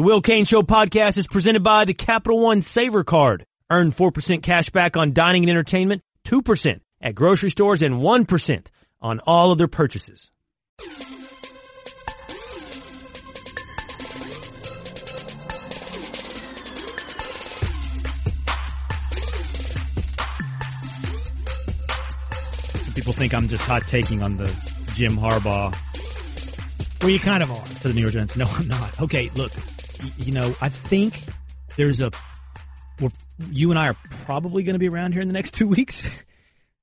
The Will Cain Show podcast is presented by the Capital One Saver Card. Earn 4% cash back on dining and entertainment, 2% at grocery stores, and 1% on all other purchases. Some people think I'm just hot taking on the Jim Harbaugh Well, you kind of are. to the New York Giants. No, I'm not. Okay, look, you know, I think there's a. We're, you and I are probably going to be around here in the next two weeks.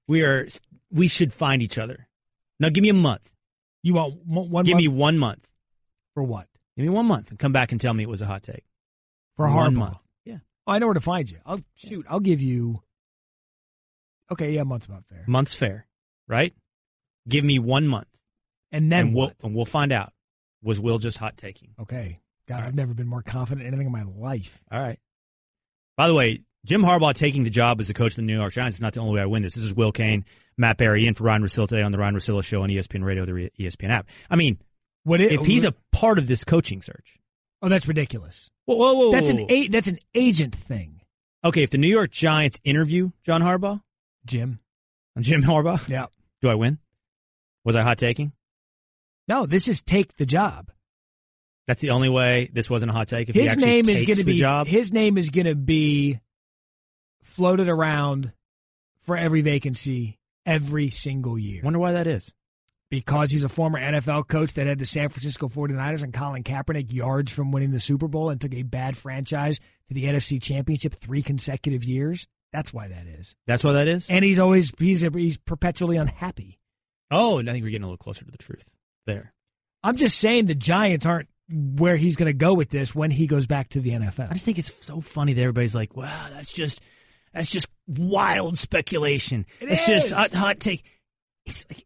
We are. We should find each other. Now, give me a month. You want one Give month me one month. for what? Give me one month and come back and tell me it was a hot take. For a hard month. Yeah, Oh, I know where to find you. I'll shoot. I'll give you. Okay, yeah, month's about fair. month's fair, right? Give me one month, And then and we'll and we'll find out. Was Will just hot taking? Okay. God, right. I've never been more confident in anything in my life. All right. By the way, Jim Harbaugh taking the job as the coach of the New York Giants is not the only way I win this. This is Will Cain, Matt Barrie in for Ryen Russillo today on the Ryen Russillo Show on ESPN Radio, the ESPN app. I mean, What it, if he's a part of this coaching search, oh, that's ridiculous. whoa, whoa, whoa, That's an a, that's an agent thing, okay. If the New York Giants interview John Harbaugh, Jim. Jim Harbaugh, Yeah. do I win? Was I hot taking? No, this is take the job. That's the only way this wasn't a hot take. If he his actually name is going to the be job, his name is going to be floated around for every vacancy every single year. wonder why that is. because he's a former NFL coach that had the San Francisco 49ers and Colin Kaepernick yards from winning the Super Bowl and took a bad franchise to the NFC Championship three consecutive years. That's why that is. That's why that is. And he's always he's he's perpetually unhappy. Oh, and I think we're getting a little closer to the truth there. I'm just saying the Giants aren't where he's going to go with this when he goes back to the NFL. I just think it's so funny that everybody's like, "Wow, that's just that's just wild speculation. It it's is. just hot, hot take." It's like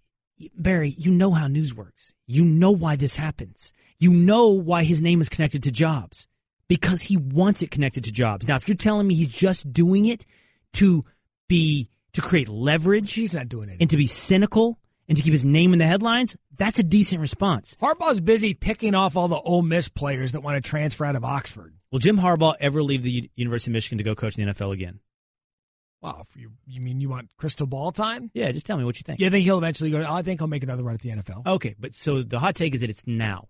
Barrie, you know how news works. You know why this happens. You know why his name is connected to jobs because he wants it connected to jobs. Now, if you're telling me he's just doing it to be to create leverage He's not doing it. and to be cynical and to keep his name in the headlines, that's a decent response. Harbaugh's busy picking off all the Ole Miss players that want to transfer out of Oxford. Will Jim Harbaugh ever leave the U- University of Michigan to go coach in the NFL again? Wow, you you mean you want crystal ball time? Yeah, just tell me what you think. You think he'll eventually go? I think he'll make another run at the NFL. Okay, but so the hot take is that it's now.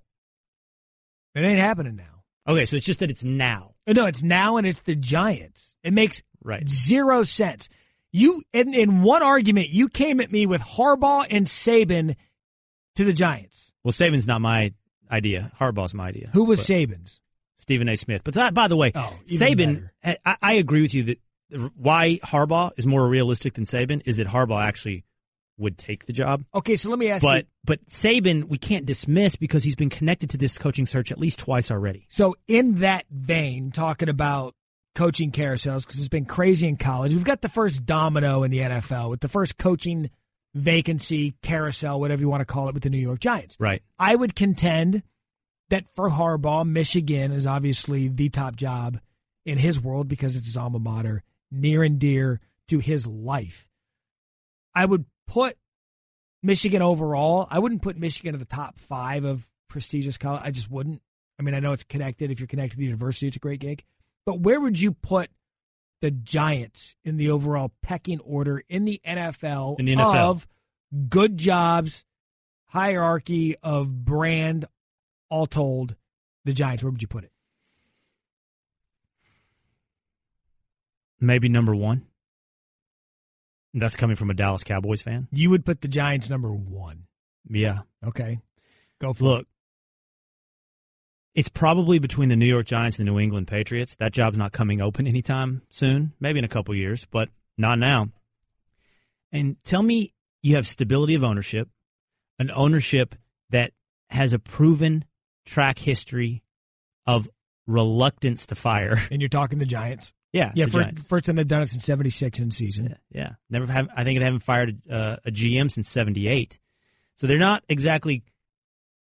It ain't happening now. Okay, so it's just that it's now. No, it's now and it's the Giants. It makes Right. zero sense. You in, in one argument, you came at me with Harbaugh and Saban to the Giants. Well, Saban's not my idea. Harbaugh's my idea. Who was But Saban's? Stephen A. Smith. But that, by the way, Oh, Saban, I, I agree with you that why Harbaugh is more realistic than Saban is that Harbaugh actually would take the job. Okay, so let me ask But you. but Saban we can't dismiss because he's been connected to this coaching search at least twice already. So in that vein, talking about coaching carousels because it's been crazy in college. We've got the first domino in the NFL with the first coaching vacancy carousel, whatever you want to call it, with the New York Giants. Right. I would contend that for Harbaugh, Michigan is obviously the top job in his world because it's his alma mater, near and dear to his life. I would put Michigan overall. I wouldn't put Michigan in the top five of prestigious college. I just wouldn't. I mean, I know it's connected. If you're connected to the university, it's a great gig. But where would you put the Giants in the overall pecking order in the NFL, In the NFL. of good jobs, hierarchy of brand, all told, the Giants? Where would you put it? Maybe number one. That's coming from a Dallas Cowboys fan. You would put the Giants number one. Yeah. Okay, go for it. It's probably between the New York Giants and the New England Patriots. That job's not coming open anytime soon, maybe in a couple years, but not now. And tell me you have stability of ownership, an ownership that has a proven track history of reluctance to fire. And you're talking the Giants. Yeah, Yeah, first, Giants. first time they've done it since '76 in season. Yeah, yeah. Never have. I think they haven't fired uh, a, a GM since '78, so they're not exactly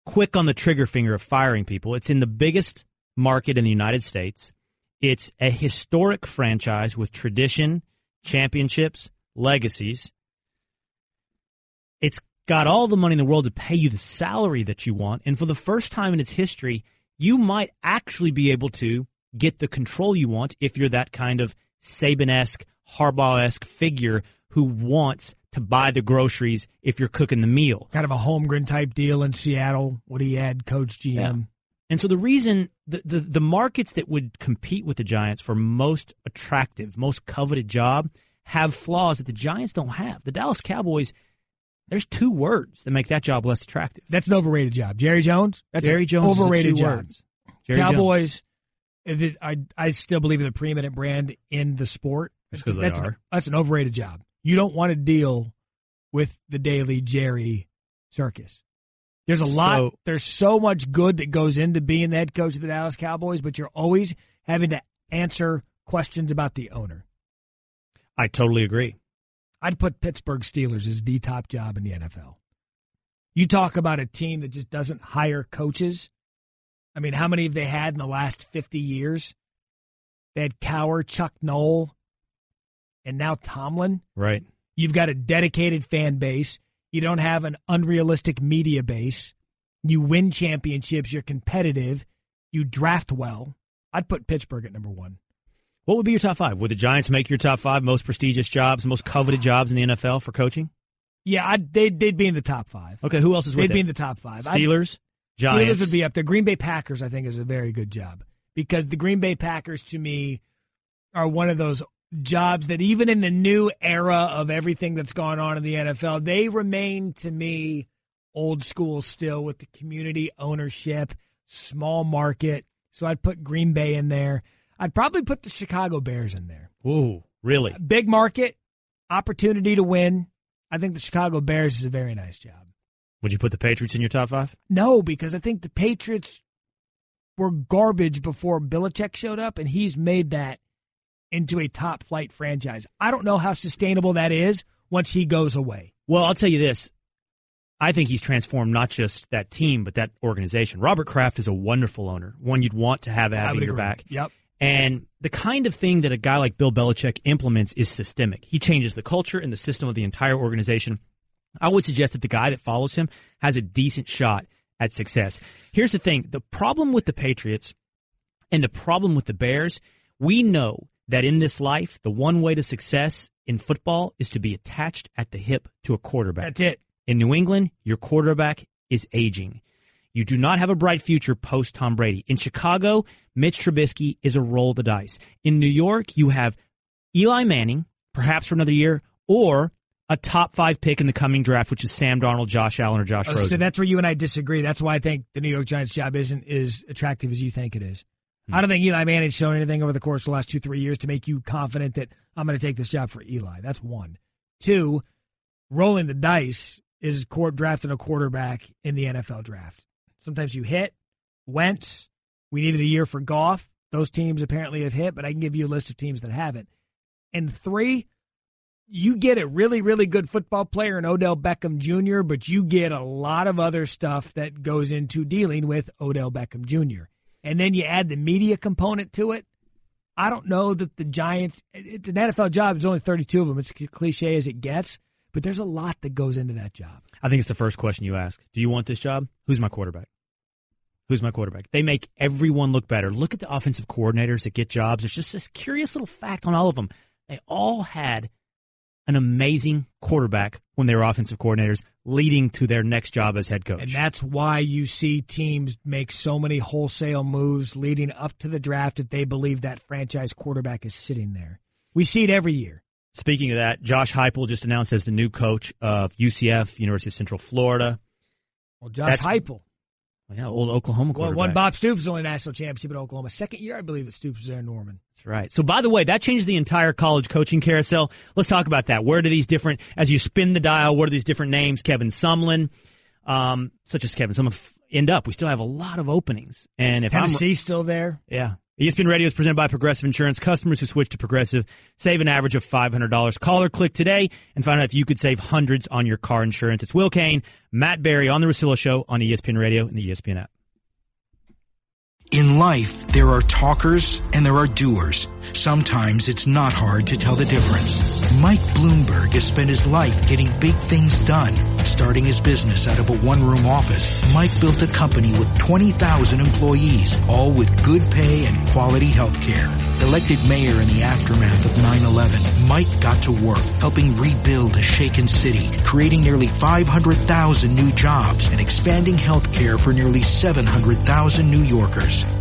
quick on the trigger finger of firing people. It's in the biggest market in the United States. It's a historic franchise with tradition, championships, legacies. It's got all the money in the world to pay you the salary that you want, and for the first time in its history, you might actually be able to get the control you want if you're that kind of Saban esque, Harbaugh esque figure who wants to buy the groceries if you're cooking the meal. Kind of a Holmgren type deal in Seattle. What he had, coach GM. Yeah. And so the reason the, the, the markets that would compete with the Giants for most attractive, most coveted job have flaws that the Giants don't have. The Dallas Cowboys, there's two words that make that job less attractive. That's an overrated job. Jerry Jones. That's Jerry Jones. Overrated job. Words. Jerry Cowboys. Jones. I I still believe in the preeminent brand in the sport. That's because they are. That's an overrated job. You don't want to deal with the daily Jerry circus. There's a lot. So, there's so much good that goes into being the head coach of the Dallas Cowboys, but you're always having to answer questions about the owner. I totally agree. I'd put Pittsburgh Steelers as the top job in the NFL. You talk about a team that just doesn't hire coaches. I mean, how many have they had in the last 50 years? They had Cowher, Chuck Noll, and now Tomlin. Right. You've got a dedicated fan base. You don't have an unrealistic media base. You win championships. You're competitive. You draft well. I'd put Pittsburgh at number one. What would be your top five? Would the Giants make your top five most prestigious jobs, most coveted jobs in the NFL for coaching? Yeah, I'd, they'd, they'd be in the top five. Okay, who else is with They'd be in the top five. Steelers, I'd, Giants. Steelers would be up there. Green Bay Packers, I think, is a very good job because the Green Bay Packers, to me, are one of those jobs that even in the new era of everything that's gone on in the NFL, they remain to me old school still with the community ownership, small market. So I'd put Green Bay in there. I'd probably put the Chicago Bears in there. Ooh, really? Uh, big market, opportunity to win. I think the Chicago Bears is a very nice job. Would you put the Patriots in your top five? No, because I think the Patriots were garbage before Belichick showed up, and he's made that into a top flight franchise. I don't know how sustainable that is once he goes away. Well, I'll tell you this. I think he's transformed not just that team, but that organization. Robert Kraft is a wonderful owner, one you'd want to have having your back. Yep. And the kind of thing that a guy like Bill Belichick implements is systemic. He changes the culture and the system of the entire organization. I would suggest that the guy that follows him has a decent shot at success. Here's the thing the problem with the Patriots and the problem with the Bears, we know that in this life, the one way to success in football is to be attached at the hip to a quarterback. That's it. In New England, your quarterback is aging. You do not have a bright future post Tom Brady. In Chicago, Mitch Trubisky is a roll the dice. In New York, you have Eli Manning, perhaps for another year, or a top five pick in the coming draft, which is Sam Darnold, Josh Allen, or Josh oh, Rosen. So that's where you and I disagree. That's why I think the New York Giants job isn't as attractive as you think it is. I don't think Eli Manning's shown anything over the course of the last two, three years to make you confident that I'm going to take this job for Eli. That's one. Two, rolling the dice is court drafting a quarterback in the NFL draft. Sometimes you hit. Wentz, we needed a year for Goff. Those teams apparently have hit, but I can give you a list of teams that haven't. And three, you get a really, really good football player in Odell Beckham Jr., but you get a lot of other stuff that goes into dealing with Odell Beckham Jr and then you add the media component to it, I don't know that the Giants, it's an NFL job, there's only 32 of them. It's cliche as it gets, but there's a lot that goes into that job. I think it's the first question you ask. Do you want this job? Who's my quarterback? Who's my quarterback? They make everyone look better. Look at the offensive coordinators that get jobs. There's just this curious little fact on all of them. They all had an amazing quarterback when they were offensive coordinators, leading to their next job as head coach. And that's why you see teams make so many wholesale moves leading up to the draft if they believe that franchise quarterback is sitting there. We see it every year. Speaking of that, Josh Heupel just announced as the new coach of UCF, University of Central Florida. Well, Josh that's, Heupel. Yeah, old Oklahoma quarterback. Well, won Bob Stoops' only national championship at Oklahoma. Second year, I believe, that Stoops was there in Norman. That's right. So, by the way, that changed the entire college coaching carousel. Let's talk about that. Where do these different, as you spin the dial, what are these different names? Kevin Sumlin, um, such as Kevin Sumlin, end up. We still have a lot of openings. And if Tennessee's I'm, still there. Yeah. ESPN Radio is presented by Progressive Insurance. Customers who switch to Progressive save an average of $500. Call or click today and find out if you could save hundreds on your car insurance. It's Will Cain, Matt Barrie on The Russillo Show on ESPN Radio and the ESPN app. In life, there are talkers and there are doers. Sometimes it's not hard to tell the difference. Mike Bloomberg has spent his life getting big things done. Starting his business out of a one-room office, Mike built a company with 20,000 employees, all with good pay and quality health care. Elected mayor in the aftermath of 9-11, Mike got to work helping rebuild a shaken city, creating nearly 500,000 new jobs and expanding health care for nearly 700,000 New Yorkers.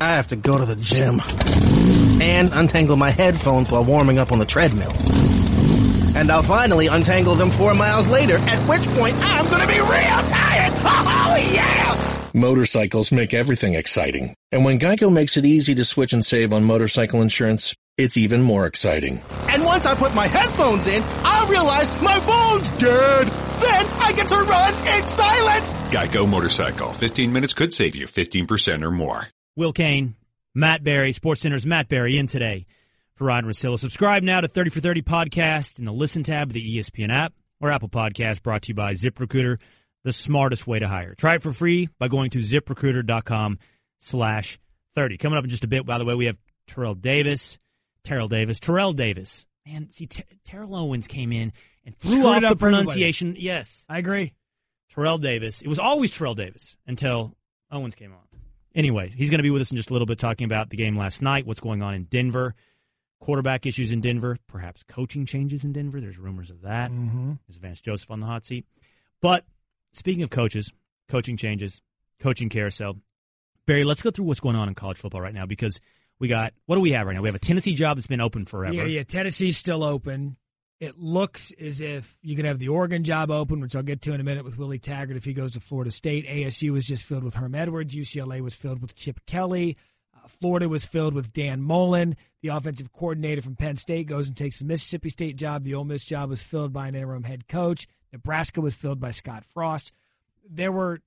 I have to go to the gym and untangle my headphones while warming up on the treadmill. And I'll finally untangle them four miles later, at which point I'm gonna be real tired! Oh yeah! Motorcycles make everything exciting. And when Geico makes it easy to switch and save on motorcycle insurance, it's even more exciting. And once I put my headphones in, I realize my phone's dead! Then I get to run in silence! Geico Motorcycle. 15 minutes could save you 15% or more. Will Cain, Matt Barrie, Sports Center's Matt Barrie in today for Ryen Russillo. Subscribe now to 30 for 30 podcast in the listen tab of the ESPN app or Apple Podcast brought to you by ZipRecruiter, the smartest way to hire. Try it for free by going to ziprecruiter.com slash 30. Coming up in just a bit, by the way, we have Terrell Davis, Terrell Davis, Terrell Davis. Man, see, Ter- Terrell Owens came in and threw off the for everybody. pronunciation. Yes. I agree. Terrell Davis. It was always Terrell Davis until Owens came on. Anyway, he's going to be with us in just a little bit talking about the game last night, what's going on in Denver, quarterback issues in Denver, perhaps coaching changes in Denver. There's rumors of that. Mm-hmm. Is Vance Joseph on the hot seat? But speaking of coaches, coaching changes, coaching carousel, Barrie, let's go through what's going on in college football right now because we got what do we have right now? We have a Tennessee job that's been open forever. Yeah, yeah. Tennessee's still open. It looks as if you could have the Oregon job open, which I'll get to in a minute with Willie Taggart if he goes to Florida State. ASU was just filled with Herm Edwards. UCLA was filled with Chip Kelly. Uh, Florida was filled with Dan Mullen. The offensive coordinator from Penn State goes and takes the Mississippi State job. The Ole Miss job was filled by an interim head coach. Nebraska was filled by Scott Frost. There were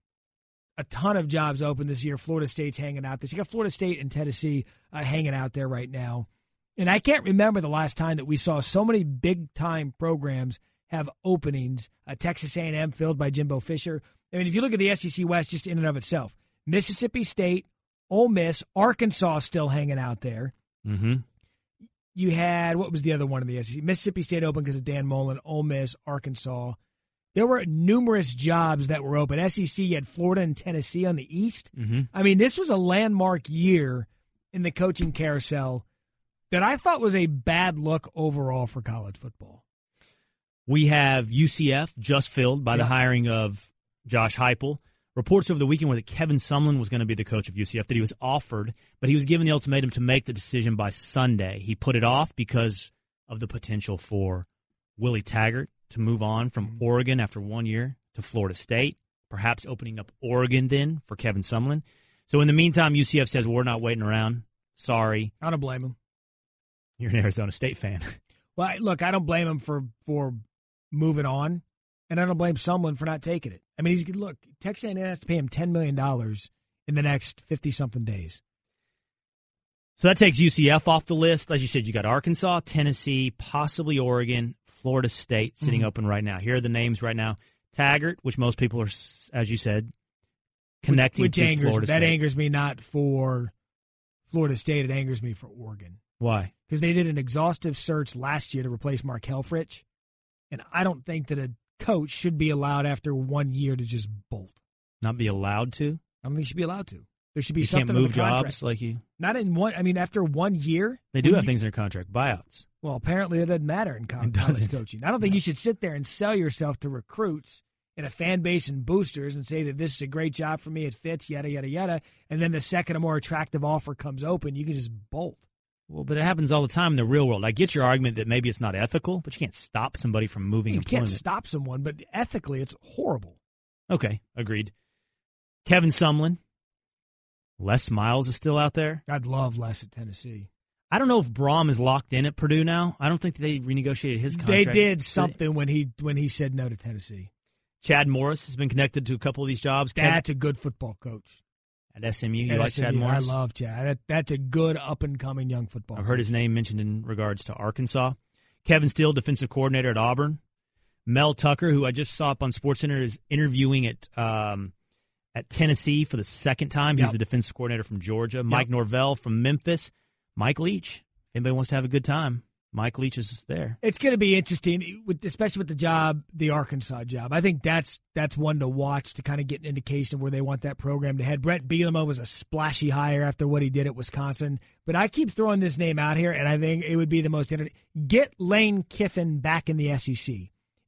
a ton of jobs open this year. Florida State's hanging out this. You got Florida State and Tennessee uh, hanging out there right now. And I can't remember the last time that we saw so many big time programs have openings. Uh, Texas A&M filled by Jimbo Fisher. I mean, if you look at the SEC West just in and of itself, Mississippi State, Ole Miss, Arkansas still hanging out there. Mm-hmm. You had what was the other one in the SEC? Mississippi State open because of Dan Mullen, Ole Miss, Arkansas. There were numerous jobs that were open. SEC, you had Florida and Tennessee on the East. Mm-hmm. I mean, this was a landmark year in the coaching carousel that I thought was a bad look overall for college football. We have UCF just filled by the hiring of Josh Heupel. Reports over the weekend were that Kevin Sumlin was going to be the coach of UCF, that he was offered, but he was given the ultimatum to make the decision by Sunday. He put it off because of the potential for Willie Taggart to move on from mm-hmm. Oregon after one year to Florida State, perhaps opening up Oregon then for Kevin Sumlin. So in the meantime, UCF says, we're not waiting around. Sorry. I don't blame him. You're an Arizona State fan. Well, I- look, I don't blame him for for moving on, and I don't blame someone for not taking it. I mean, he's look. Texas A&M has to pay him ten million dollars in the next fifty something days. So that takes UCF off the list. As you said, you got Arkansas, Tennessee, possibly Oregon, Florida State sitting Mhm. open right now. Here are the names right now. Taggart, which most people are, as you said, connecting which to angers Florida that State. angers me not for Florida State. It angers me for Oregon Why? because they did an exhaustive search last year to replace Mark Helfrich, and I don't think that a coach should be allowed after one year to just bolt. Not be allowed to? I don't think he should be allowed to. There should be You something can't in move jobs like you. Not in one. I mean, after one year, They do have you- things in their contract, buyouts. Well, apparently it doesn't matter in co- It college coaching. I don't think you should sit there and sell yourself to recruits and a fan base and boosters and say that this is a great job for me, it fits, yada yada yada. And then the second a more attractive offer comes open, you can just bolt. Well, but it happens all the time in the real world. I get your argument that maybe it's not ethical, but you can't stop somebody from moving You employment. can't stop someone, but ethically, it's horrible. Okay, agreed. Kevin Sumlin. Les Miles is still out there. I'd love Les at Tennessee. I don't know if Brohm is locked in at Purdue now. I don't think they renegotiated his contract. They did something when he when he said no to Tennessee. Chad Morris has been connected to a couple of these jobs. Kevin- That's a good football coach. At SMU. You At like Chad Morris? I love Chad. That, that's a good up and coming young football. I've heard his name mentioned in regards to Arkansas. Kevin Steele, defensive coordinator at Auburn. Mel Tucker, who I just saw up on SportsCenter, is interviewing at um, at Tennessee for the second time. He's Yep. the defensive coordinator from Georgia. Mike Norvell from Memphis. Mike Leach. Anybody wants to have a good time? Mike Leach is there. It's going to be interesting, especially with the job, the Arkansas job. I think that's that's one to watch to kind of get an indication of where they want that program to head. Bret Bielema was a splashy hire after what he did at Wisconsin, but I keep throwing this name out here, and I think it would be the most interesting. Get Lane Kiffin back in the SEC,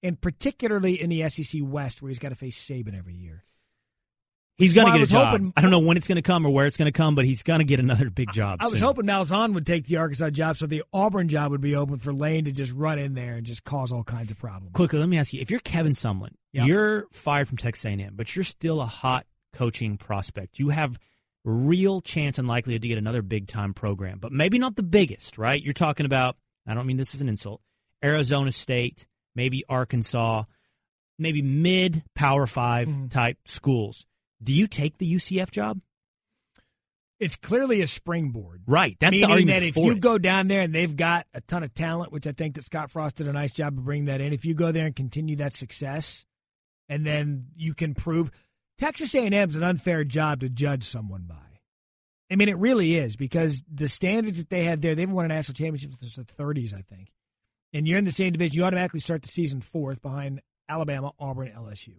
and particularly in the SEC West, where he's got to face Saban every year. He's going to I get a job. hoping- I don't know when it's going to come or where it's going to come, but he's going to get another big job. I was soon. hoping Malzahn would take the Arkansas job, so the Auburn job would be open for Lane to just run in there and just cause all kinds of problems. quickly, let me ask you: If you're Kevin Sumlin, Yeah. you're fired from Texas A&M, but you're still a hot coaching prospect. You have real chance and likelihood to get another big time program, but maybe not the biggest, right? You're talking about. I don't mean this as an insult. Arizona State, maybe Arkansas, maybe mid Power 5 Mhm. type schools. Do you take the UCF job? It's clearly a springboard. Right. That's the Meaning argument that if you it. go down there and they've got a ton of talent, which I think that Scott Frost did a nice job of bringing that in. If you go there and continue that success, and then you can prove Texas A&M is an unfair job to judge someone by. I mean, it really is because the standards that they have there, they haven't won a national championship since the 30s, I think. And you're in the same division, you automatically start the season fourth behind Alabama, Auburn, LSU.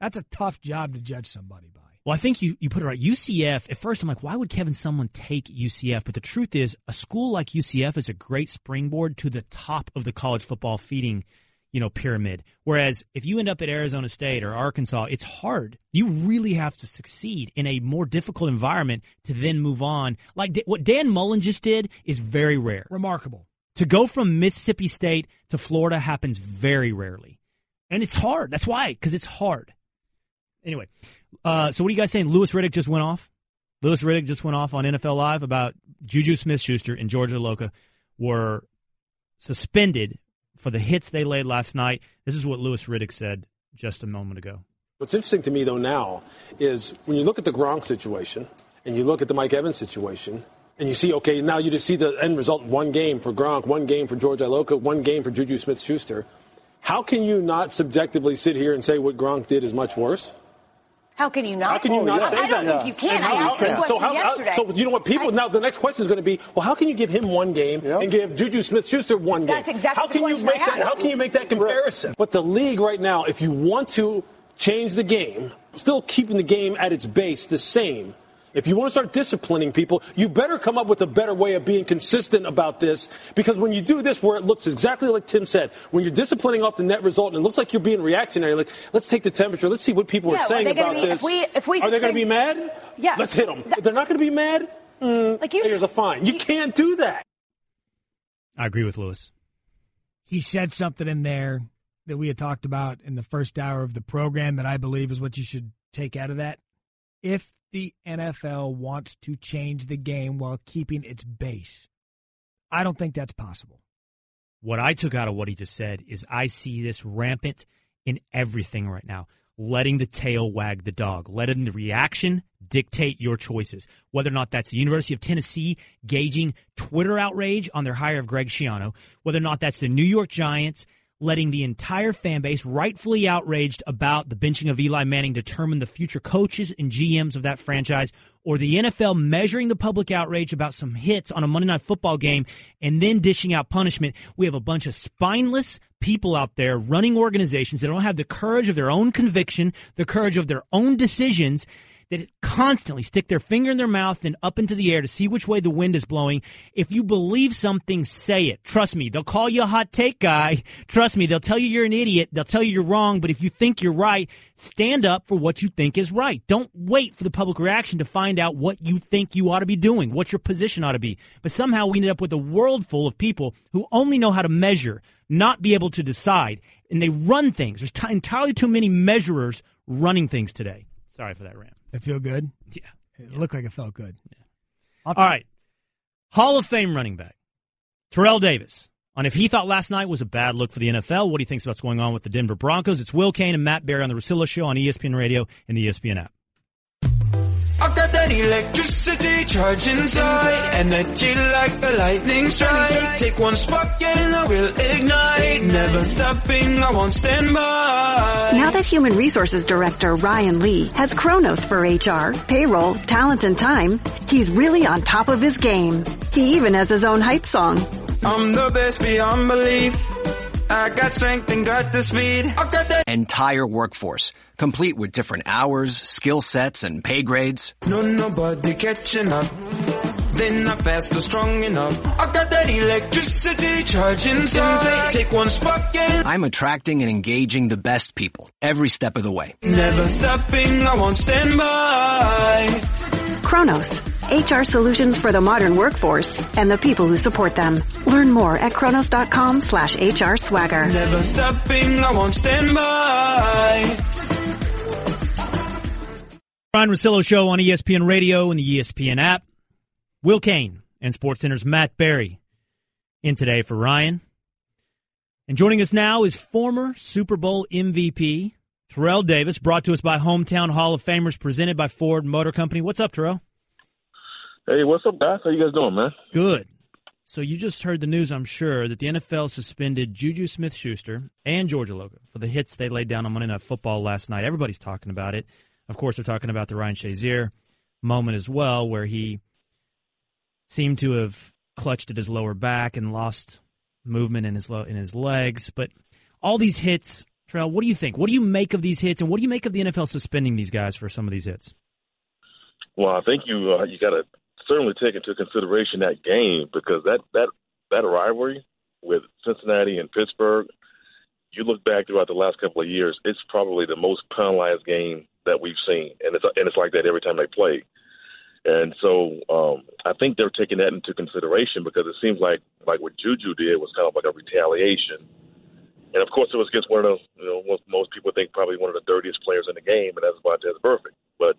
That's a tough job to judge somebody by. Well, I think you, you put it right. UCF, at first I'm like, why would Kevin someone take UCF? But the truth is, a school like UCF is a great springboard to the top of the college football feeding, you know, pyramid. Whereas if you end up at Arizona State or Arkansas, it's hard. You really have to succeed in a more difficult environment to then move on. Like D- what Dan Mullen just did is very rare. Remarkable. To go from Mississippi State to Florida happens very rarely. And it's hard. That's why, because it's hard. Anyway, uh, so what are you guys saying? Louis Riddick just went off? Louis Riddick just went off on NFL Live about Juju Smith Schuster and George Iloka were suspended for the hits they laid last night. This is what Louis Riddick said just a moment ago. What's interesting to me, though, now is when you look at the Gronk situation and you look at the Mike Evans situation, and you see, okay, now you just see the end result one game for Gronk, one game for George Iloka, one game for Juju Smith Schuster. How can you not subjectively sit here and say what Gronk did is much worse? How can you not? How can you not I, say I don't that? think you can. And I asked this question so how- how- yesterday. So you know what? People I- now the next question is going to be, well, how can you give him one game and give Juju Smith-Schuster one game? That's exactly how the can you make that? How can you make that comparison? But the league right now, if you want to change the game, still keeping the game at its base the same. If you want to start disciplining people, you better come up with a better way of being consistent about this. Because when you do this, where it looks exactly like Tim said, when you're disciplining off the net result and it looks like you're being reactionary, like let's take the temperature, let's see what people Yeah, are are saying they about be- this. if we- if we are they going to be mad? Yeah. let's hit them. If they're not going to be mad, mm, Like you- here's a fine. You can't do that. I agree with Louis. he said something in there that we had talked about in the first hour of the program that I believe is what you should take out of that. If the NFL wants to change the game while keeping its base, I don't think that's possible. What I took out of what he just said is I see this rampant in everything right now. Letting the tail wag the dog, letting the reaction dictate your choices. Whether or not that's the University of Tennessee gauging Twitter outrage on their hire of Greg Schiano, whether or not that's the New York Giants letting the entire fan base rightfully outraged about the benching of Eli Manning determine the future coaches and GMs of that franchise, or the NFL measuring the public outrage about some hits on a Monday night football game and then dishing out punishment. We have a bunch of spineless people out there running organizations that don't have the courage of their own conviction, the courage of their own decisions that constantly stick their finger in their mouth and up into the air to see which way the wind is blowing. If you believe something, say it. Trust me, they'll call you a hot take guy. Trust me, they'll tell you you're an idiot. They'll tell you you're wrong. But if you think you're right, stand up for what you think is right. Don't wait for the public reaction to find out what you think you ought to be doing, what your position ought to be. But somehow we ended up with a world full of people who only know how to measure, not be able to decide. And they run things. There's t- entirely too many measurers running things today. Sorry for that rant. It feel good? Yeah. It looked like it felt good. All right. Hall of Fame running back Terrell Davis on if he thought last night was a bad look for the NFL, what he thinks about what's going on with the Denver Broncos. It's Will Cain and Matt Barrie on the Russillo Show on ESPN Radio and the ESPN app. Got electricity charge inside, energy like a lightning strike. Take one spark and I will ignite. Never stopping, I won't stand by. Now that Human Resources Director Ryan Lee has Kronos for HR, payroll, talent, and time, he's really on top of his game. He even has his own hype song. I'm the best beyond belief. I got strength and got the speed. I got that entire workforce, complete with different hours, skill sets, and pay grades. No, nobody catching up. They're not fast or strong enough. I got that electricity charging inside. Take one spark and I'm attracting and engaging the best people every step of the way. never stopping. I won't stand by. Kronos, HR solutions for the modern workforce and the people who support them. Learn more at kronos.com slash HR swagger. Never stopping. I won't stand by. Ryen Russillo Show on ESPN Radio and the ESPN app. Will Cain and SportsCenter's Matt Barrie in today for Ryen. And joining us now is former Super Bowl MVP Terrell Davis, brought to us by Hometown Hall of Famers, presented by Ford Motor Company. What's up, Terrell? Hey, what's up, guys? How you guys doing, man? Good. So you just heard the news, I'm sure, that the NFL suspended Juju Smith-Schuster and George Iloka for the hits they laid down on Monday Night Football last night. Everybody's talking about it. Of course, they're talking about the Ryan Shazier moment as well, where he seemed to have clutched at his lower back and lost movement in his lo- in his legs. But all these hits, Terrell, what do you think? What do you make of these hits, and what do you make of the NFL suspending these guys for some of these hits? Well, I think you uh, you got to certainly take into consideration that game because that that that rivalry with Cincinnati and Pittsburgh. You look back throughout the last couple of years; it's probably the most penalized game that we've seen, and it's and it's like that every time they play. And so um, I think they're taking that into consideration because it seems like like what Juju did was kind of like a retaliation. And of course, it was against one of those, you know, what most people think probably one of the dirtiest players in the game, and that's Vontaze Burfict. But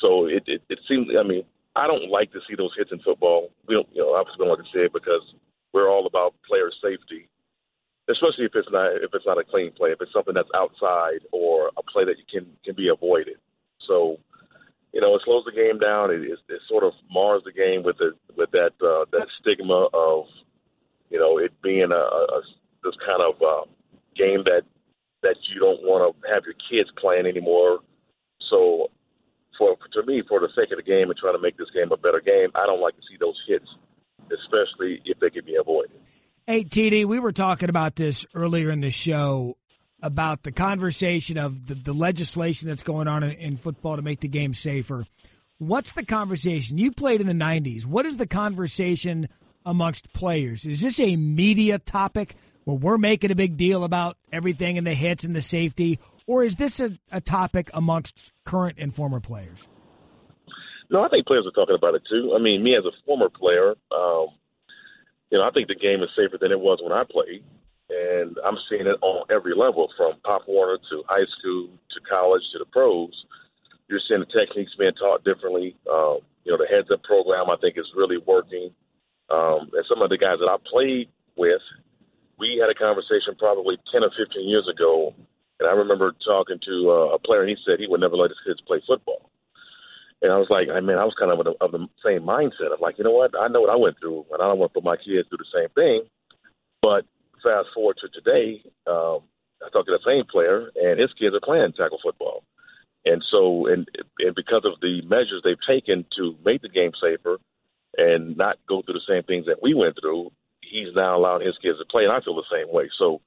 so it, it, it seems, I mean, I don't like to see those hits in football. We don't, you know, obviously don't like to see it because we're all about player safety, especially if it's not if it's not a clean play, if it's something that's outside or a play that you can can be avoided. So, you know, it slows the game down. It, it, it sort of mars the game with the with that uh, that stigma of, you know, it being a, a this kind of uh, game that that you don't want to have your kids playing anymore. So for to me, for the sake of the game and trying to make this game a better game, I don't like to see those hits, especially if they can be avoided. Hey, TD, we were talking about this earlier in the show about the conversation of the, the legislation that's going on in, in football to make the game safer. What's the conversation? You played in the 90s. What is the conversation amongst players? Is this a media topic where we're making a big deal about everything and the hits and the safety, or is this a, a topic amongst current and former players? No, I think players are talking about it too. I mean, me as a former player, um, you know, I think the game is safer than it was when I played, and I'm seeing it on every level, from Pop Warner to high school to college to the pros. You're seeing the techniques being taught differently. Um, you know, the heads up program I think is really working. Um, and some of the guys that I played with, we had a conversation probably 10 or 15 years ago, and I remember talking to uh, a player, and he said he would never let his kids play football. And I was like, I mean, I was kind of of the, of the same mindset. I'm like, you know what? I know what I went through, and I don't want to put my kids through the same thing. But fast forward to today, um, I talked to the same player, and his kids are playing tackle football. And so, and, and because of the measures they've taken to make the game safer and not go through the same things that we went through, he's now allowing his kids to play, and I feel the same way. So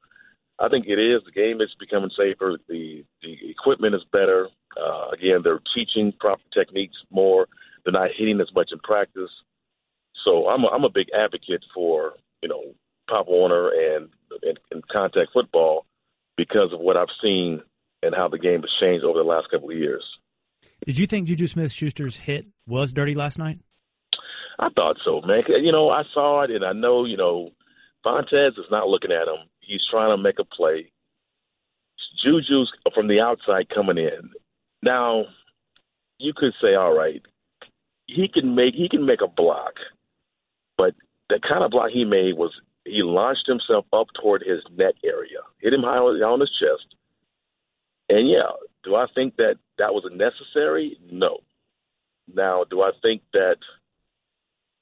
I think it is. The game is becoming safer. The the equipment is better. Uh, again, they're teaching proper techniques more. They're not hitting as much in practice. So I'm a, I'm a big advocate for you know Pop Warner and, and and contact football because of what I've seen and how the game has changed over the last couple of years. Did you think Juju Smith Schuster's hit was dirty last night? I thought so, man. You know, I saw it, and I know, you know, Vontaze is not looking at him. He's trying to make a play. Juju's from the outside coming in. Now, you could say, all right, he can make he can make a block, but the kind of block he made was he launched himself up toward his neck area, hit him high on his chest. And yeah, do I think that that was necessary? No. Now, do I think that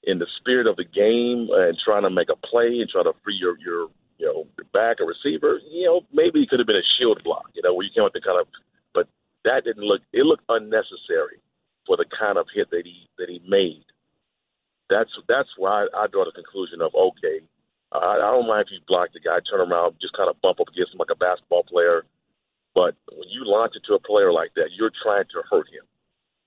in the spirit of the game and trying to make a play and try to free your your you know your back or receiver, you know maybe it could have been a shield block, you know, where you came up the kind of, but that didn't look it looked unnecessary for the kind of hit that he that he made. That's that's why I, I draw the conclusion of okay, I, I don't mind if you block the guy, turn around, just kind of bump up against him like a basketball player. But when you launch it to a player like that, you're trying to hurt him.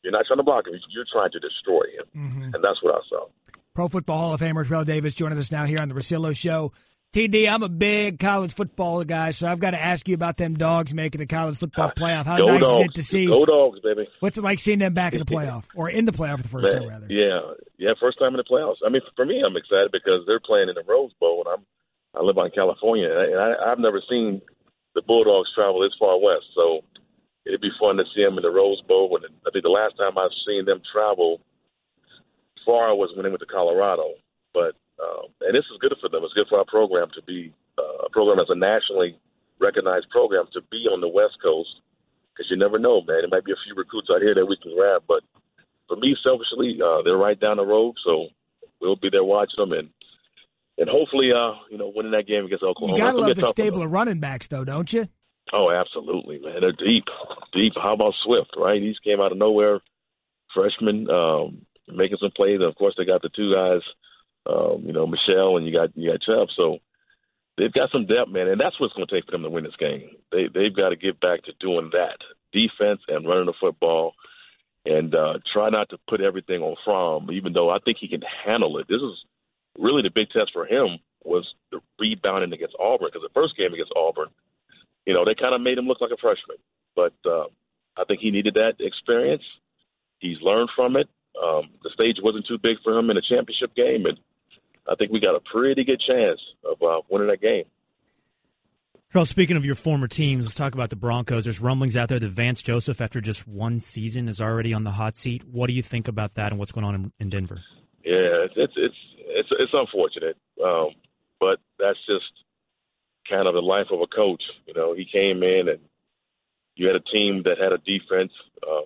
You're not trying to block him. You're trying to destroy him. Mm-hmm. And that's what I saw. Pro Football Hall of Famer Terrell Davis joining us now here on the Russillo Show. TD, I'm a big college football guy, so I've got to ask you about them dogs making the college football ah, playoff. How Go nice dogs. is it to see? Go dogs, baby. What's it like seeing them back in the playoff or in the playoff for the first Man, time, rather? Yeah, yeah, first time in the playoffs. I mean, for me, I'm excited because they're playing in the Rose Bowl, and I'm I live out in California, and I, I've never seen the Bulldogs travel this far west. So it'd be fun to see them in the Rose Bowl. And I think the last time I've seen them travel far was when they went to Colorado. But um, and this is good for them. It's good for our program to be uh, a program that's a nationally recognized program to be on the West Coast because you never know, man. There might be a few recruits out here that we can grab, but for me, selfishly, uh, they're right down the road, so we'll be there watching them and and hopefully, uh, you know, winning that game against Oklahoma. You gotta love a the stable of running backs, though, don't you? Oh, absolutely, man. They're deep, deep. How about Swift? Right, he's came out of nowhere, freshman, um, making some plays. And of course, they got the two guys, um, you know, Michel and you got you got Chubb. So they've got some depth, man, and that's what's going to take for them to win this game. They they've got to get back to doing that defense and running the football, and uh, try not to put everything on Fromm. Even though I think he can handle it. This is really the big test for him was the rebounding against Auburn because the first game against Auburn you know, they kind of made him look like a freshman. But uh, I think he needed that experience. He's learned from it. Um, the stage wasn't too big for him in a championship game, and I think we got a pretty good chance of uh, winning that game. Charles, speaking of your former teams, let's talk about the Broncos. There's rumblings out there that Vance Joseph, after just one season, is already on the hot seat. What do you think about that and what's going on in, in Denver? Yeah, it's it's it's it's, it's unfortunate, um, but that's just kind of the life of a coach. You know, he came in and you had a team that had a defense, um,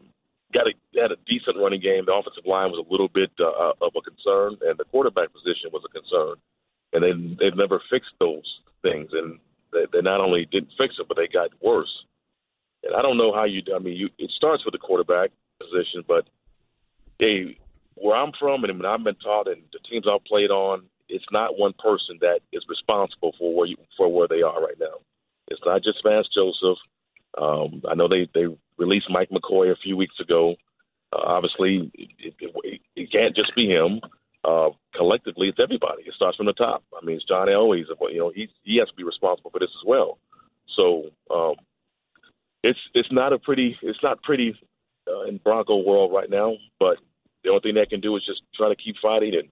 got a had a decent running game. The offensive line was a little bit uh, of a concern, and the quarterback position was a concern. And they they've never fixed those things, and they, they not only didn't fix it, but they got worse. And I don't know how you. I mean, you it starts with the quarterback position, but they where I'm from, and when I've been taught, and the teams I've played on, it's not one person that is responsible for where you, for where they are right now. It's not just Vance Joseph. Um, I know they they released Mike McCoy a few weeks ago. Uh, obviously, it, it, it can't just be him. Uh, collectively, it's everybody. It starts from the top. I mean, it's John Elway. You know, he he has to be responsible for this as well. So um, it's it's not a pretty it's not pretty uh, in Bronco world right now. But the only thing they can do is just try to keep fighting and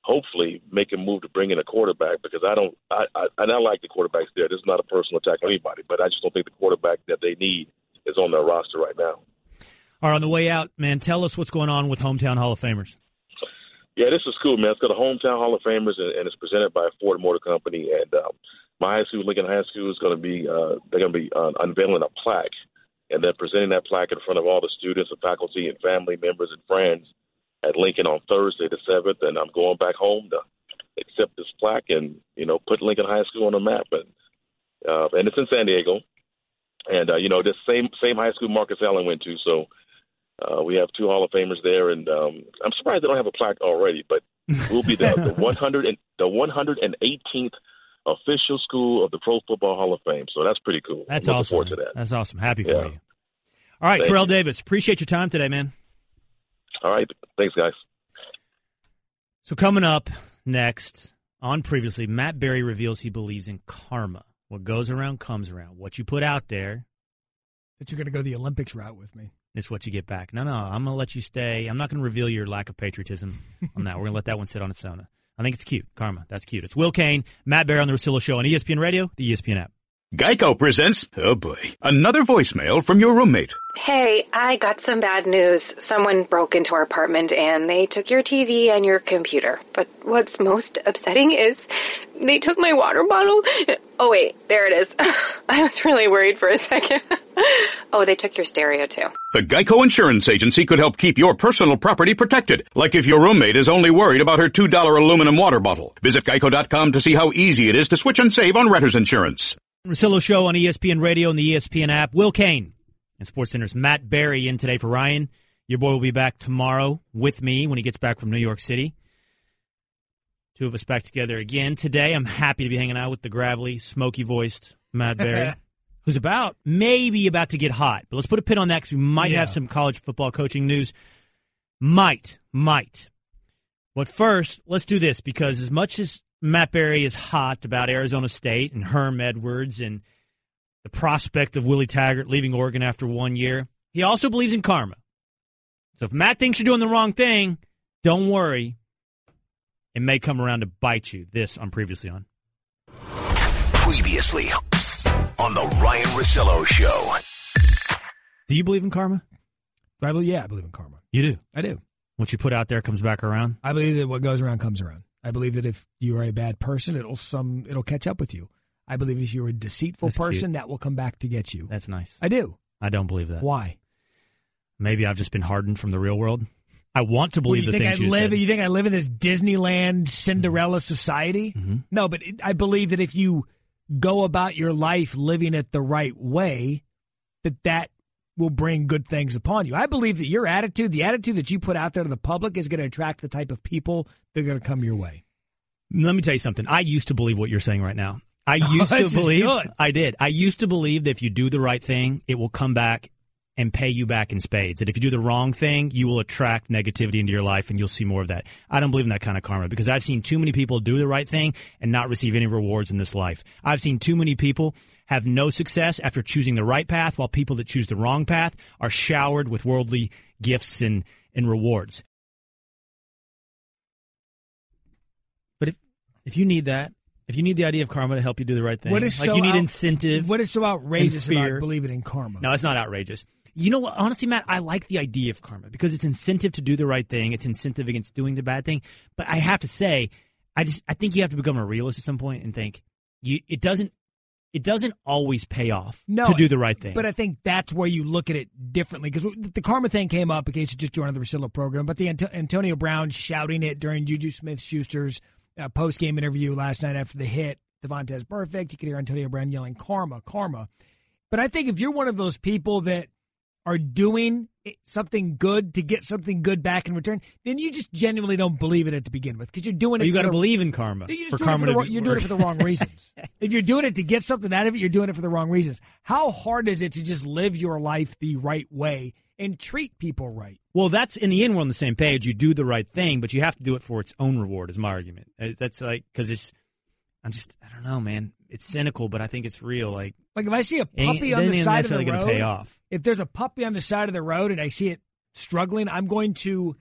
hopefully make a move to bring in a quarterback because I don't I, I and I like the quarterbacks there. This is not a personal attack on anybody, but I just don't think the quarterback that they need is on their roster right now. All right, on the way out, man, tell us what's going on with Hometown Hall of Famers. Yeah, this is cool, man. It's got a hometown Hall of Famers, and, and it's presented by Ford Motor Company. And um, my high school, Lincoln High School, is going to be uh, they're going to be uh, unveiling a plaque, and they're presenting that plaque in front of all the students and faculty and family members and friends at Lincoln on Thursday the seventh. And I'm going back home to accept this plaque and you know put Lincoln High School on the map. And uh, and it's in San Diego, and uh, you know this same same high school Marcus Allen went to, so. Uh, we have two Hall of Famers there, and um, I'm surprised they don't have a plaque already. But we'll be the, the 100 and the 118th official school of the Pro Football Hall of Fame. So that's pretty cool. That's looking awesome. Forward to that. That's awesome. Happy for Yeah. you. All right, Thank Terrell you. Davis, appreciate your time today, man. All right, thanks, guys. So coming up next on previously, Matt Barrie reveals he believes in karma. What goes around comes around. What you put out there That you're going to go the Olympics route with me. It's what you get back. No, no, I'm gonna let you stay. I'm not gonna reveal your lack of patriotism on that. We're gonna let that one sit on its own. I think it's cute. Karma. That's cute. It's Will Cain, Matt Barrie on the Russillo Show on ESPN Radio, the ESPN app. Geico presents, oh boy, another voicemail from your roommate. Hey, I got some bad news. Someone broke into our apartment and they took your TV and your computer. But what's most upsetting is they took my water bottle. Oh wait, there it is. I was really worried for a second. oh, they took your stereo too. The Geico Insurance Agency could help keep your personal property protected, like if your roommate is only worried about her $2 aluminum water bottle. Visit geico.com to see how easy it is to switch and save on renter's insurance. Russillo Show on ESPN Radio and the ESPN app. Will Cain and SportsCenter's Matt Barrie in today for Ryen. Your boy will be back tomorrow with me when he gets back from New York City. Two of us back together again today. I'm happy to be hanging out with the gravelly, smoky voiced Matt Barrie, who's about maybe about to get hot. But let's put a pin on that because we might Yeah. have some college football coaching news. Might, might. But first, let's do this because as much as Matt Barrie is hot about Arizona State and Herm Edwards and the prospect of Willie Taggart leaving Oregon after one year, he also believes in karma. So if Matt thinks you're doing the wrong thing, don't worry. It may come around to bite you. This on Previously On. Previously on the Ryen Russillo Show. Do you believe in karma? I believe, yeah, I believe in karma. You do. I do. What you put out there comes back around. I believe that what goes around comes around. I believe that if you are a bad person, it'll some it'll catch up with you. I believe if you're a deceitful That's cute. person, that will come back to get you. That's nice. I do. I don't believe that. Why? Maybe I've just been hardened from the real world. I want to believe you the think I things you live? said. You think I live in this Disneyland Cinderella society? Mm-hmm. No, but it, I believe that if you go about your life living it the right way, that that will bring good things upon you. I believe that your attitude, the attitude that you put out there to the public, is going to attract the type of people that are going to come your way. Let me tell you something. I used to believe what you're saying right now. I Oh, used to believe. I did. I used to believe that if you do the right thing, it will come back and pay you back in spades. That if you do the wrong thing, you will attract negativity into your life and you'll see more of that. I don't believe in that kind of karma because I've seen too many people do the right thing and not receive any rewards in this life. I've seen too many people have no success after choosing the right path while people that choose the wrong path are showered with worldly gifts and, and rewards. But if if you need that, if you need the idea of karma to help you do the right thing, What is like so you need out- incentive. What is so outrageous about believing in karma? No, it's not outrageous. You know what? Honestly, Matt, I like the idea of karma because it's incentive to do the right thing. It's incentive against doing the bad thing. But I have to say, I just I think you have to become a realist at some point and think you it doesn't it doesn't always pay off no, to do the right thing. But I think that's where you look at it differently because the karma thing came up in case you just joined the Russillo program. But the Ant- Antonio Brown shouting it during JuJu Smith-Schuster's uh, post game interview last night after the hit, Vontaze Burfict. You could hear Antonio Brown yelling karma, karma. But I think if you're one of those people that are doing something good to get something good back in return, then you just genuinely don't believe in it at to begin with because you're doing it. Well, you got to believe in karma You're, for doing it karma for the, to you're doing it for the wrong reasons. if you're doing it to get something out of it, you're doing it for the wrong reasons. How hard is it to just live your life the right way and treat people right? Well, that's in the end, we're on the same page. You do the right thing, but you have to do it for its own reward. Is my argument. Uh, That's like because it's. I'm just. I don't know, man. It's cynical, but I think it's real. Like, Like if I see a puppy on the side of the road, pay off. if there's a puppy on the side of the road and I see it struggling, I'm going to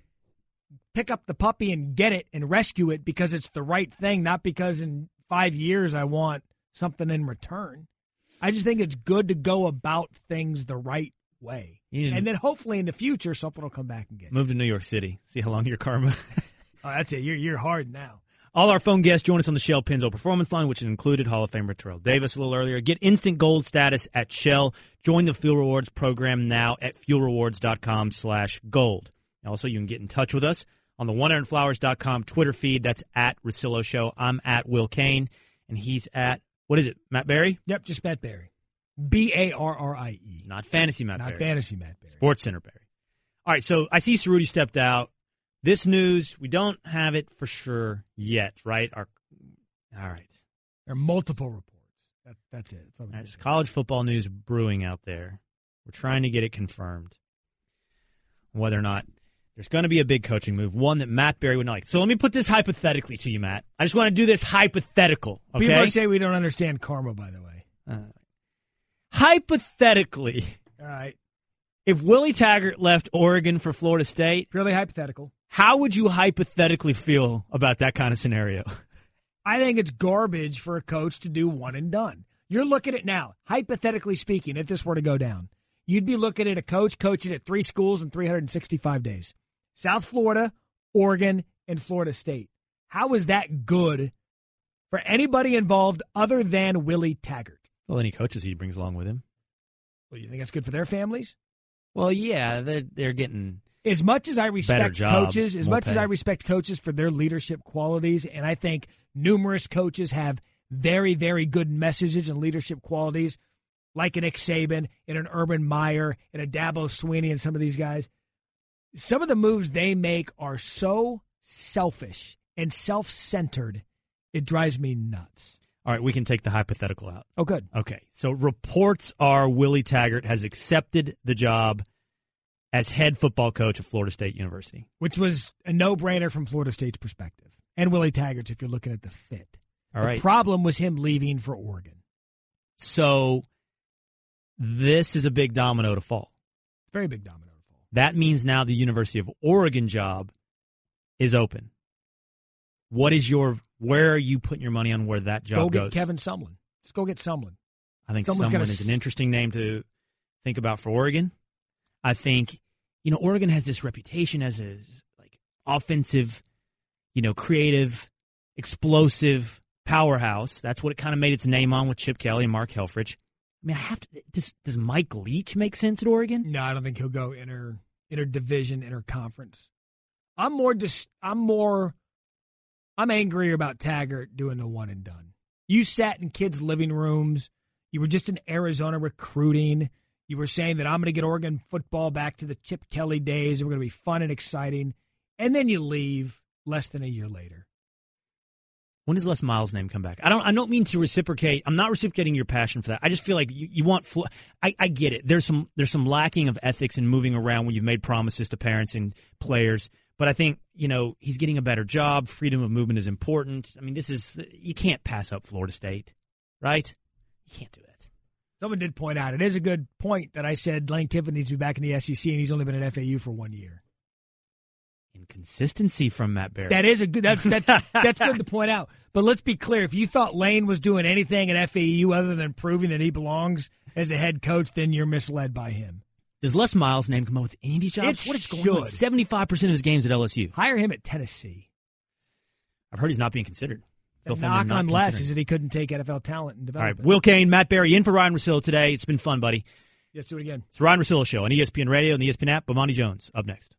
pick up the puppy and get it and rescue it because it's the right thing, not because in five years I want something in return. I just think it's good to go about things the right way. You need and then hopefully in the future something will come back and get you. move to New York City. See how long your karma. Oh, that's it. You're you're hard now. All our phone guests join us on the Shell Pennzoil Performance Line, which included Hall of Famer Terrell Davis a little earlier. Get instant gold status at Shell. Join the Fuel Rewards program now at fuelrewards.com slash gold. Also, you can get in touch with us on the 100flowers.com Twitter feed. That's at Russillo Show. I'm at Will Cain, and he's at, what is it, Matt Barrie? Yep, just Matt Barrie. B A R R I E. Not fantasy Matt Not Barry. fantasy Matt Berry. Sports Center Barry. All right, so I see Cerruti stepped out. This news, we don't have it for sure yet, right? Our, all right. There are multiple reports. That, that's it. That's All right, can There's college football news brewing out there. We're trying to get it confirmed. Whether or not there's going to be a big coaching move, one that Matt Barrie would not like. So let me put this hypothetically to you, Matt. I just want to do this hypothetical, okay? People say we don't understand karma, by the way. Uh, hypothetically, All right. If Willie Taggart left Oregon for Florida State, Purely hypothetical. how would you hypothetically feel about that kind of scenario? I think it's garbage for a coach to do one and done. You're looking at now, hypothetically speaking, if this were to go down, you'd be looking at a coach coaching at three schools in 365 days South Florida, Oregon, and Florida State. How is that good for anybody involved other than Willie Taggart? Well, any coaches he brings along with him. Well, you think that's good for their families? Well, yeah, they're, they're getting as much as I respect jobs, coaches, as much as. I respect coaches for their leadership qualities, and I think numerous coaches have very, very good messages and leadership qualities, like an Nick Saban and an Urban Meyer and a Dabo Swinney and some of these guys. Some of the moves they make are so selfish and self-centered, it drives me nuts. All right, we can take the hypothetical out. Oh, good. Okay, so reports are Willie Taggart has accepted the job as head football coach of Florida State University. Which was a no-brainer from Florida State's perspective, and Willie Taggart's if you're looking at the fit. All the right. problem was him leaving for Oregon. So this is a big domino to fall. Very big domino. To fall. That means now the University of Oregon job is open. What is your where are you putting your money on where that job go get goes? Kevin Sumlin. Let's go get Sumlin. I think Someone's gotta is an interesting name to think about for Oregon. I think you know Oregon has this reputation as a like offensive, you know, creative, explosive powerhouse. That's what it kind of made its name on with Chip Kelly and Mark Helfrich. I mean, I have to. Does does Mike Leach make sense at Oregon? No, I don't think he'll go inter interdivision, interconference. I'm more just I'm more I'm angrier about Taggart doing the one and done. You sat in kids' living rooms. You were just in Arizona recruiting. You were saying that I'm going to get Oregon football back to the Chip Kelly days. We're going to be fun and exciting. And then you leave less than a year later. When does Les Miles' name come back? I don't. I don't mean to reciprocate. I'm not reciprocating your passion for that. I just feel like you, you want. I, I get it. There's some. There's some lacking of ethics in moving around when you've made promises to parents and players. But I think you know he's getting a better job. Freedom of movement is important. I mean, this is you can't pass up Florida State, right? You can't do it. Someone did point out it is a good point that I said Lane Kiffin needs to be back in the SEC, and he's only been at FAU for one year. Inconsistency from Matt Barrie. That is a good. That's that's that's good to point out. But let's be clear: if you thought Lane was doing anything at FAU other than proving that he belongs as a head coach, then you're misled by him. Does Les Miles' name come up with any of these jobs? It what is going on? Seventy five percent of his games at LSU. Hire him at Tennessee. I've heard he's not being considered. The knock on Les is that he couldn't take NFL talent and develop right, it. Will Cain, Matt Barrie, in for Ryen Russillo today. It's been fun, buddy. Let's do it again. It's Ryen Russillo Show on ESPN Radio and the ESPN app. Bomani Jones up next.